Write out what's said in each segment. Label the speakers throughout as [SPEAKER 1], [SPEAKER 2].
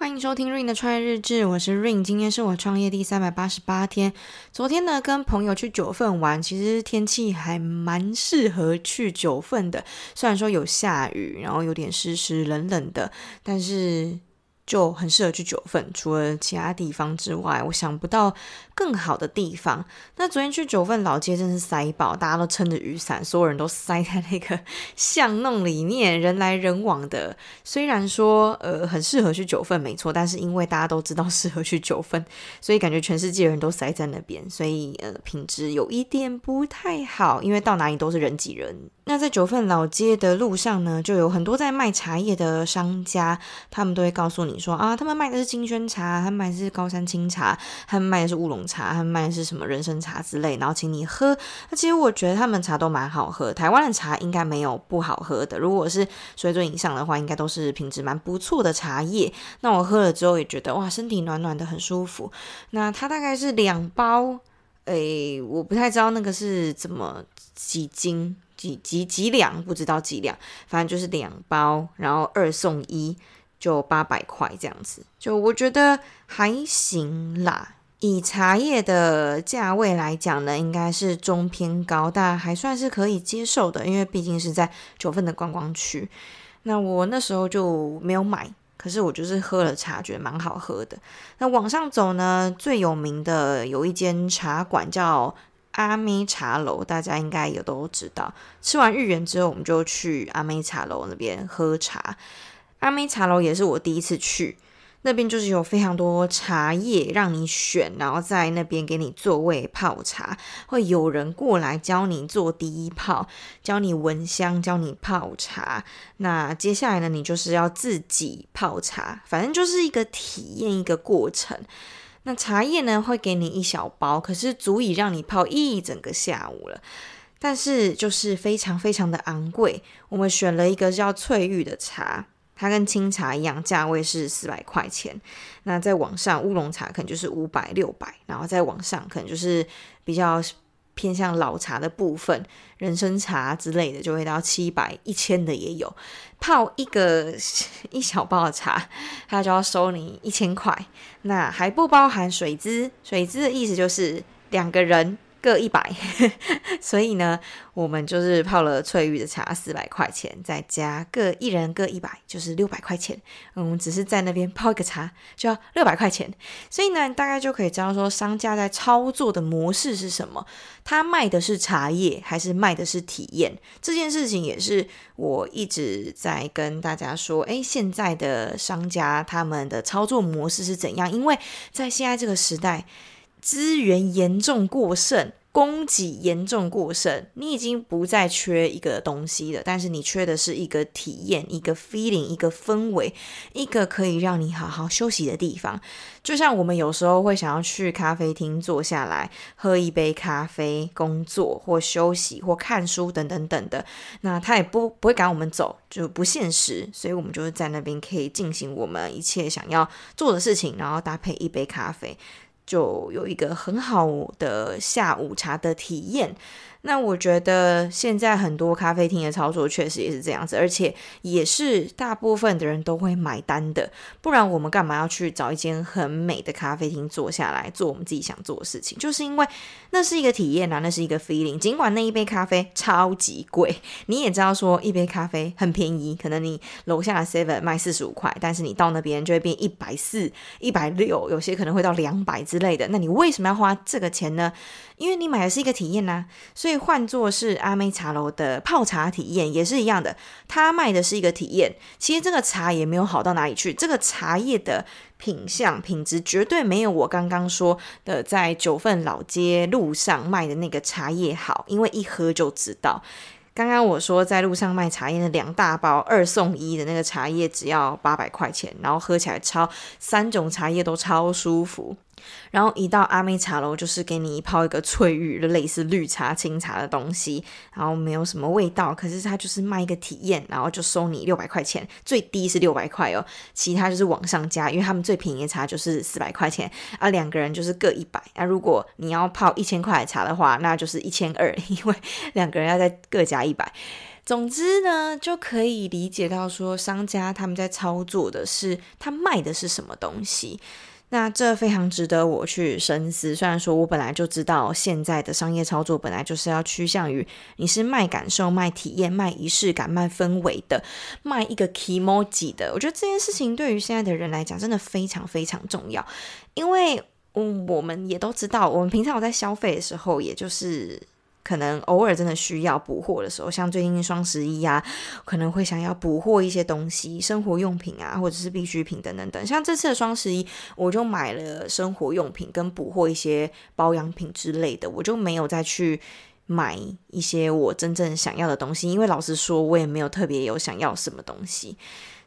[SPEAKER 1] 欢迎收听 Rain 的创业日志，我是 Rain 今天是我创业第三百八十八天。昨天呢，跟朋友去九份玩，其实天气还蛮适合去九份的，虽然说有下雨，然后有点湿湿冷冷的，但是。就很适合去九份，除了其他地方之外，我想不到更好的地方。那昨天去九份老街真是塞爆，大家都撑着雨伞，所有人都塞在那个 巷弄里面，人来人往的。虽然说呃很适合去九份没错，但是因为大家都知道适合去九份，所以感觉全世界人都塞在那边，所以呃品质有一点不太好，因为到哪里都是人挤人。那在九份老街的路上呢，就有很多在卖茶叶的商家，他们都会告诉你说啊，他们卖的是金萱茶，他们卖的是高山青茶，他们卖的是乌龙茶，他们卖的是什么人参茶之类，然后请你喝。那其实我觉得他们茶都蛮好喝，台湾的茶应该没有不好喝的。如果是水准以上的话，应该都是品质蛮不错的茶叶。那我喝了之后也觉得哇，身体暖暖的，很舒服。那它大概是两包，诶，我不太知道那个是怎么几斤。几几几两不知道几两，反正就是两包，然后二送一，就八百块这样子。就我觉得还行啦，以茶叶的价位来讲呢，应该是中偏高，但还算是可以接受的，因为毕竟是在九份的观光区。那我那时候就没有买，可是我就是喝了茶，觉得蛮好喝的。那往上走呢，最有名的有一间茶馆叫。阿妹茶楼，大家应该也都知道。吃完芋圆之后，我们就去阿妹茶楼那边喝茶。阿妹茶楼也是我第一次去，那边就是有非常多茶叶让你选，然后在那边给你座位泡茶，会有人过来教你做第一泡，教你闻香，教你泡茶。那接下来呢，你就是要自己泡茶，反正就是一个体验，一个过程。那茶叶呢，会给你一小包，可是足以让你泡一整个下午了。但是就是非常非常的昂贵。我们选了一个叫翠玉的茶，它跟清茶一样，价位是四百块钱。那在网上乌龙茶可能就是五百、六百，然后在网上可能就是比较。偏向老茶的部分，人参茶之类的就会到七百、一千的也有。泡一个 一小包的茶，他就要收你一千块，那还不包含水资。水资的意思就是两个人。各一百，所以呢，我们就是泡了翠玉的茶，四百块钱，再加各一人各一百，就是六百块钱。嗯，只是在那边泡一个茶就要六百块钱，所以呢，大概就可以知道说商家在操作的模式是什么。他卖的是茶叶，还是卖的是体验？这件事情也是我一直在跟大家说，诶，现在的商家他们的操作模式是怎样？因为在现在这个时代。资源严重过剩，供给严重过剩，你已经不再缺一个东西了，但是你缺的是一个体验，一个 feeling，一个氛围，一个可以让你好好休息的地方。就像我们有时候会想要去咖啡厅坐下来喝一杯咖啡，工作或休息或看书等等等的，那他也不不会赶我们走，就不现实，所以我们就是在那边可以进行我们一切想要做的事情，然后搭配一杯咖啡。就有一个很好的下午茶的体验。那我觉得现在很多咖啡厅的操作确实也是这样子，而且也是大部分的人都会买单的。不然我们干嘛要去找一间很美的咖啡厅坐下来做我们自己想做的事情？就是因为那是一个体验啊，那是一个 feeling。尽管那一杯咖啡超级贵，你也知道说一杯咖啡很便宜，可能你楼下的 seven 卖四十五块，但是你到那边就会变一百四、一百六，有些可能会到两百之类的。那你为什么要花这个钱呢？因为你买的是一个体验呐，所以换作是阿妹茶楼的泡茶体验也是一样的，他卖的是一个体验。其实这个茶也没有好到哪里去，这个茶叶的品相品质绝对没有我刚刚说的在九份老街路上卖的那个茶叶好，因为一喝就知道。刚刚我说在路上卖茶叶的两大包二送一的那个茶叶只要八百块钱，然后喝起来超三种茶叶都超舒服。然后一到阿妹茶楼，就是给你泡一个翠玉，类似绿茶、清茶的东西，然后没有什么味道，可是它就是卖一个体验，然后就收你六百块钱，最低是六百块哦，其他就是往上加，因为他们最便宜的茶就是四百块钱，啊，两个人就是各一百，那如果你要泡一千块的茶的话，那就是一千二，因为两个人要再各加一百。总之呢，就可以理解到说，商家他们在操作的是他卖的是什么东西。那这非常值得我去深思。虽然说我本来就知道，现在的商业操作本来就是要趋向于你是卖感受、卖体验、卖仪式感、卖氛围的，卖一个 kimoji 的。我觉得这件事情对于现在的人来讲，真的非常非常重要。因为嗯，我们也都知道，我们平常有在消费的时候，也就是。可能偶尔真的需要补货的时候，像最近双十一啊，可能会想要补货一些东西，生活用品啊，或者是必需品等等等。像这次的双十一，我就买了生活用品跟补货一些保养品之类的，我就没有再去买一些我真正想要的东西，因为老实说，我也没有特别有想要什么东西，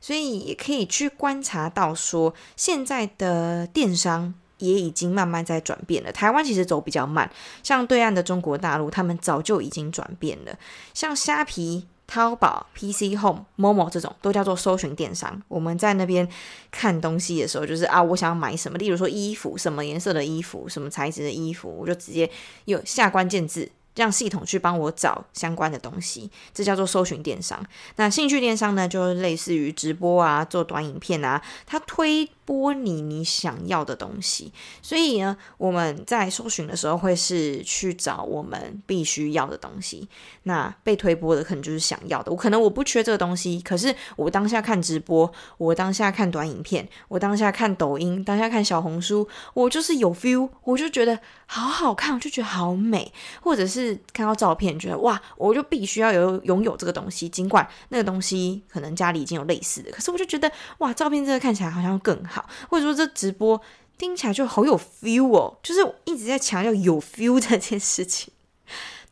[SPEAKER 1] 所以也可以去观察到说，现在的电商。也已经慢慢在转变了。台湾其实走比较慢，像对岸的中国大陆，他们早就已经转变了。像虾皮、淘宝、PC Home、Momo 这种，都叫做搜寻电商。我们在那边看东西的时候，就是啊，我想要买什么，例如说衣服，什么颜色的衣服，什么材质的衣服，我就直接有下关键字。让系统去帮我找相关的东西，这叫做搜寻电商。那兴趣电商呢，就是类似于直播啊，做短影片啊，它推播你你想要的东西。所以呢，我们在搜寻的时候会是去找我们必须要的东西。那被推播的可能就是想要的。我可能我不缺这个东西，可是我当下看直播，我当下看短影片，我当下看抖音，当下看小红书，我就是有 feel，我就觉得好好看，我就觉得好美，或者是。是看到照片觉得哇，我就必须要有拥有这个东西，尽管那个东西可能家里已经有类似的，可是我就觉得哇，照片这个看起来好像更好，或者说这直播听起来就好有 feel 哦，就是一直在强调有 feel 这件事情。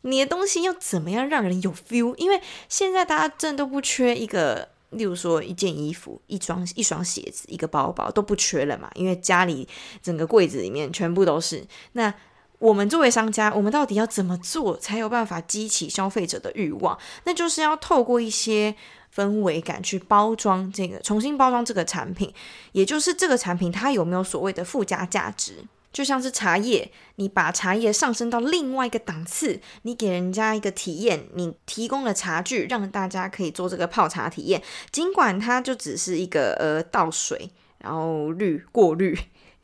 [SPEAKER 1] 你的东西要怎么样让人有 feel？因为现在大家真的都不缺一个，例如说一件衣服、一双一双鞋子、一个包包都不缺了嘛，因为家里整个柜子里面全部都是那。我们作为商家，我们到底要怎么做才有办法激起消费者的欲望？那就是要透过一些氛围感去包装这个，重新包装这个产品，也就是这个产品它有没有所谓的附加价值？就像是茶叶，你把茶叶上升到另外一个档次，你给人家一个体验，你提供了茶具，让大家可以做这个泡茶体验，尽管它就只是一个呃倒水，然后滤过滤。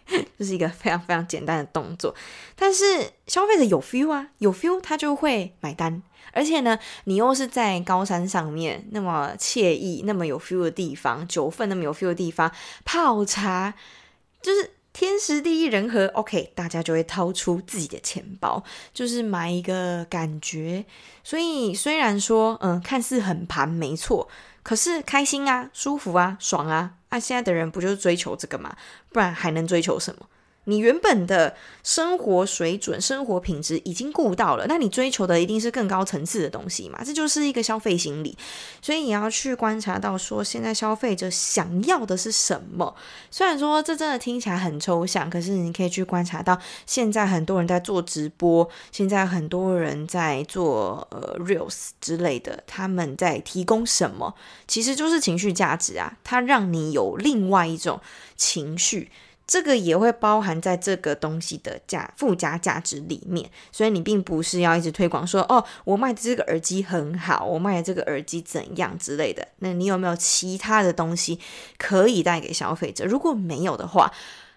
[SPEAKER 1] 这是一个非常非常简单的动作，但是消费者有 feel 啊，有 feel 他就会买单，而且呢，你又是在高山上面那么惬意、那么有 feel 的地方，九份那么有 feel 的地方泡茶，就是天时地利人和，OK，大家就会掏出自己的钱包，就是买一个感觉。所以虽然说，嗯，看似很盘，没错。可是开心啊，舒服啊，爽啊！啊，现在的人不就是追求这个吗？不然还能追求什么？你原本的生活水准、生活品质已经顾到了，那你追求的一定是更高层次的东西嘛？这就是一个消费心理，所以你要去观察到说，现在消费者想要的是什么。虽然说这真的听起来很抽象，可是你可以去观察到，现在很多人在做直播，现在很多人在做呃 Reels 之类的，他们在提供什么？其实就是情绪价值啊，它让你有另外一种情绪。这个也会包含在这个东西的价附加价值里面，所以你并不是要一直推广说哦，我卖的这个耳机很好，我卖的这个耳机怎样之类的。那你有没有其他的东西可以带给消费者？如果没有的话，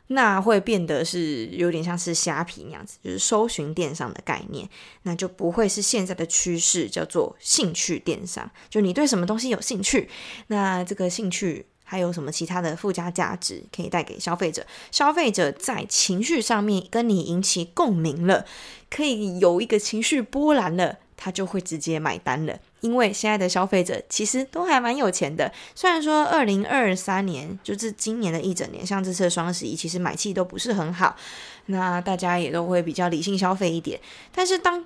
[SPEAKER 1] 那会变得是有点像是虾皮那样子，就是搜寻电商的概念，那就不会是现在的趋势，叫做兴趣电商。就你对什么东西有兴趣，那这个兴趣。还有什么其他的附加价值可以带给消费者？消费者在情绪上面跟你引起共鸣了，可以有一个情绪波澜了，他就会直接买单了。因为现在的消费者其实都还蛮有钱的，虽然说二零二三年就是今年的一整年，像这次的双十一，其实买气都不是很好，那大家也都会比较理性消费一点。但是当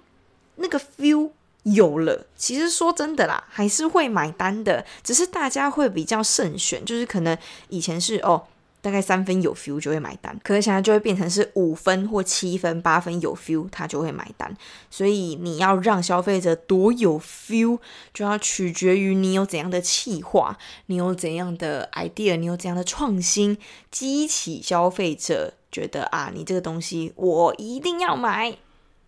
[SPEAKER 1] 那个 feel 有了，其实说真的啦，还是会买单的，只是大家会比较慎选，就是可能以前是哦，大概三分有 feel 就会买单，可是现在就会变成是五分或七分、八分有 feel，他就会买单。所以你要让消费者多有 feel，就要取决于你有怎样的企划，你有怎样的 idea，你有怎样的创新，激起消费者觉得啊，你这个东西我一定要买。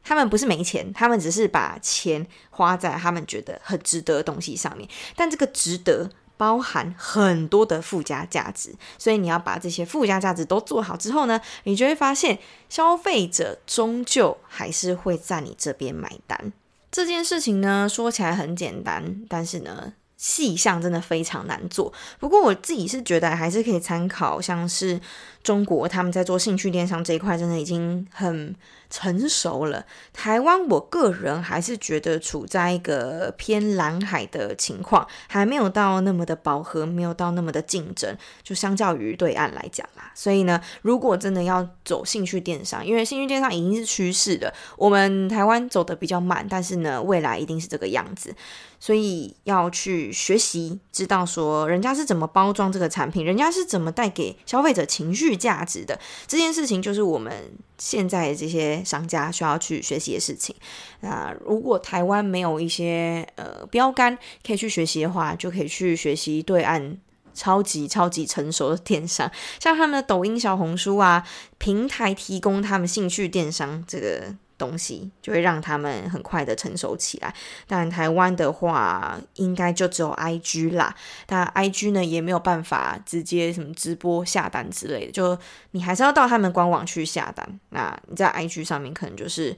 [SPEAKER 1] 他们不是没钱，他们只是把钱花在他们觉得很值得的东西上面。但这个值得包含很多的附加价值，所以你要把这些附加价值都做好之后呢，你就会发现消费者终究还是会在你这边买单。这件事情呢，说起来很简单，但是呢，细项真的非常难做。不过我自己是觉得还是可以参考，像是中国他们在做兴趣电商这一块，真的已经很成熟了。台湾，我个人还是觉得处在一个偏蓝海的情况，还没有到那么的饱和，没有到那么的竞争。就相较于对岸来讲啦，所以呢，如果真的要走兴趣电商，因为兴趣电商已经是趋势了，我们台湾走的比较慢，但是呢，未来一定是这个样子。所以要去学习，知道说人家是怎么包装这个产品，人家是怎么带给消费者情绪价值的。这件事情就是我们现在这些商家需要去学习的事情。那如果台湾没有一些呃标杆可以去学习的话，就可以去学习对岸超级超级成熟的电商，像他们的抖音、小红书啊，平台提供他们兴趣电商这个。东西就会让他们很快的成熟起来，但台湾的话，应该就只有 IG 啦。但 IG 呢，也没有办法直接什么直播下单之类的，就你还是要到他们官网去下单。那你在 IG 上面可能就是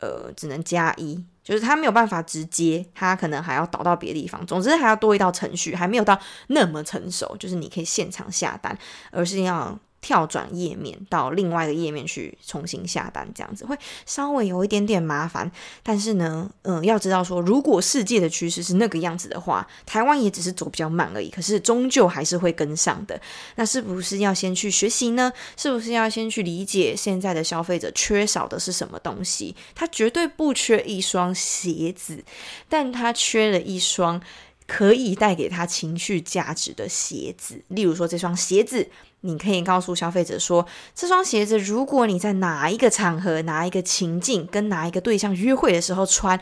[SPEAKER 1] 呃，只能加一，就是他没有办法直接，他可能还要导到别的地方。总之还要多一道程序，还没有到那么成熟，就是你可以现场下单，而是要。跳转页面到另外一个页面去重新下单，这样子会稍微有一点点麻烦。但是呢，嗯，要知道说，如果世界的趋势是那个样子的话，台湾也只是走比较慢而已。可是终究还是会跟上的。那是不是要先去学习呢？是不是要先去理解现在的消费者缺少的是什么东西？他绝对不缺一双鞋子，但他缺了一双可以带给他情绪价值的鞋子。例如说，这双鞋子。你可以告诉消费者说，这双鞋子，如果你在哪一个场合、哪一个情境、跟哪一个对象约会的时候穿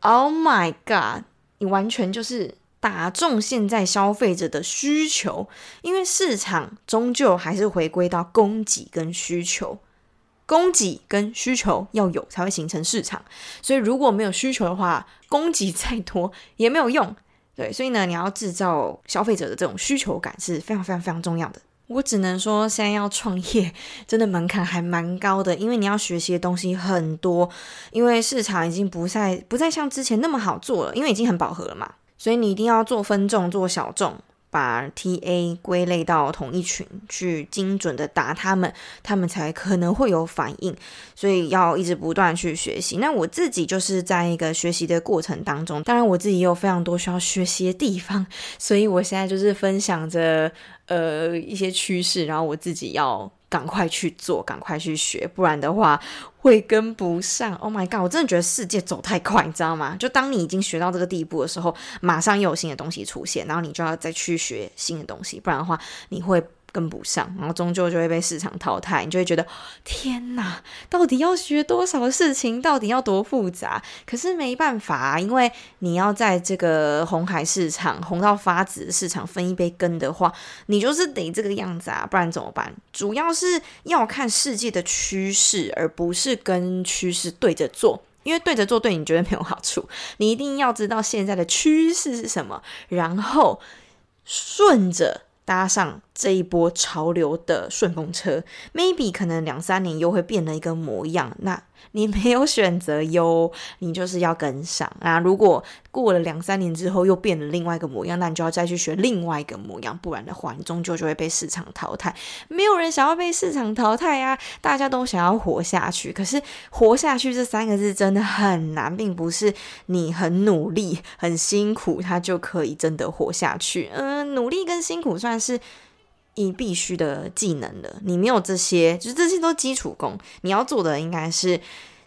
[SPEAKER 1] ，Oh my God，你完全就是打中现在消费者的需求。因为市场终究还是回归到供给跟需求，供给跟需求要有才会形成市场。所以如果没有需求的话，供给再多也没有用。对，所以呢，你要制造消费者的这种需求感是非常非常非常重要的。我只能说，现在要创业，真的门槛还蛮高的，因为你要学习的东西很多，因为市场已经不再不再像之前那么好做了，因为已经很饱和了嘛，所以你一定要做分众，做小众。把 TA 归类到同一群，去精准的打他们，他们才可能会有反应。所以要一直不断去学习。那我自己就是在一个学习的过程当中，当然我自己也有非常多需要学习的地方，所以我现在就是分享着呃一些趋势，然后我自己要。赶快去做，赶快去学，不然的话会跟不上。Oh my god！我真的觉得世界走太快，你知道吗？就当你已经学到这个地步的时候，马上又有新的东西出现，然后你就要再去学新的东西，不然的话你会。跟不上，然后终究就会被市场淘汰，你就会觉得天哪，到底要学多少事情，到底要多复杂？可是没办法，因为你要在这个红海市场红到发紫的市场分一杯羹的话，你就是得这个样子啊，不然怎么办？主要是要看世界的趋势，而不是跟趋势对着做，因为对着做对你绝对没有好处。你一定要知道现在的趋势是什么，然后顺着。搭上这一波潮流的顺风车，maybe 可能两三年又会变了一个模样。那你没有选择哟，你就是要跟上啊！如果过了两三年之后又变了另外一个模样，那你就要再去学另外一个模样，不然的话，你终究就会被市场淘汰。没有人想要被市场淘汰啊，大家都想要活下去。可是“活下去”这三个字真的很难，并不是你很努力、很辛苦，它就可以真的活下去。嗯、努力跟辛苦算是。你必须的技能了，你没有这些，就是这些都基础功。你要做的应该是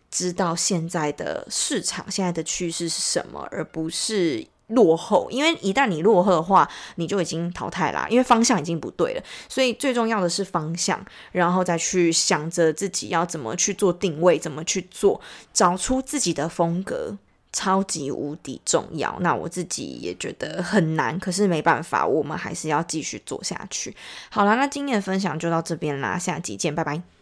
[SPEAKER 1] 知道现在的市场、现在的趋势是什么，而不是落后。因为一旦你落后的话，你就已经淘汰啦，因为方向已经不对了。所以最重要的是方向，然后再去想着自己要怎么去做定位，怎么去做，找出自己的风格。超级无敌重要，那我自己也觉得很难，可是没办法，我们还是要继续做下去。好啦，那今天的分享就到这边啦，下集见，拜拜。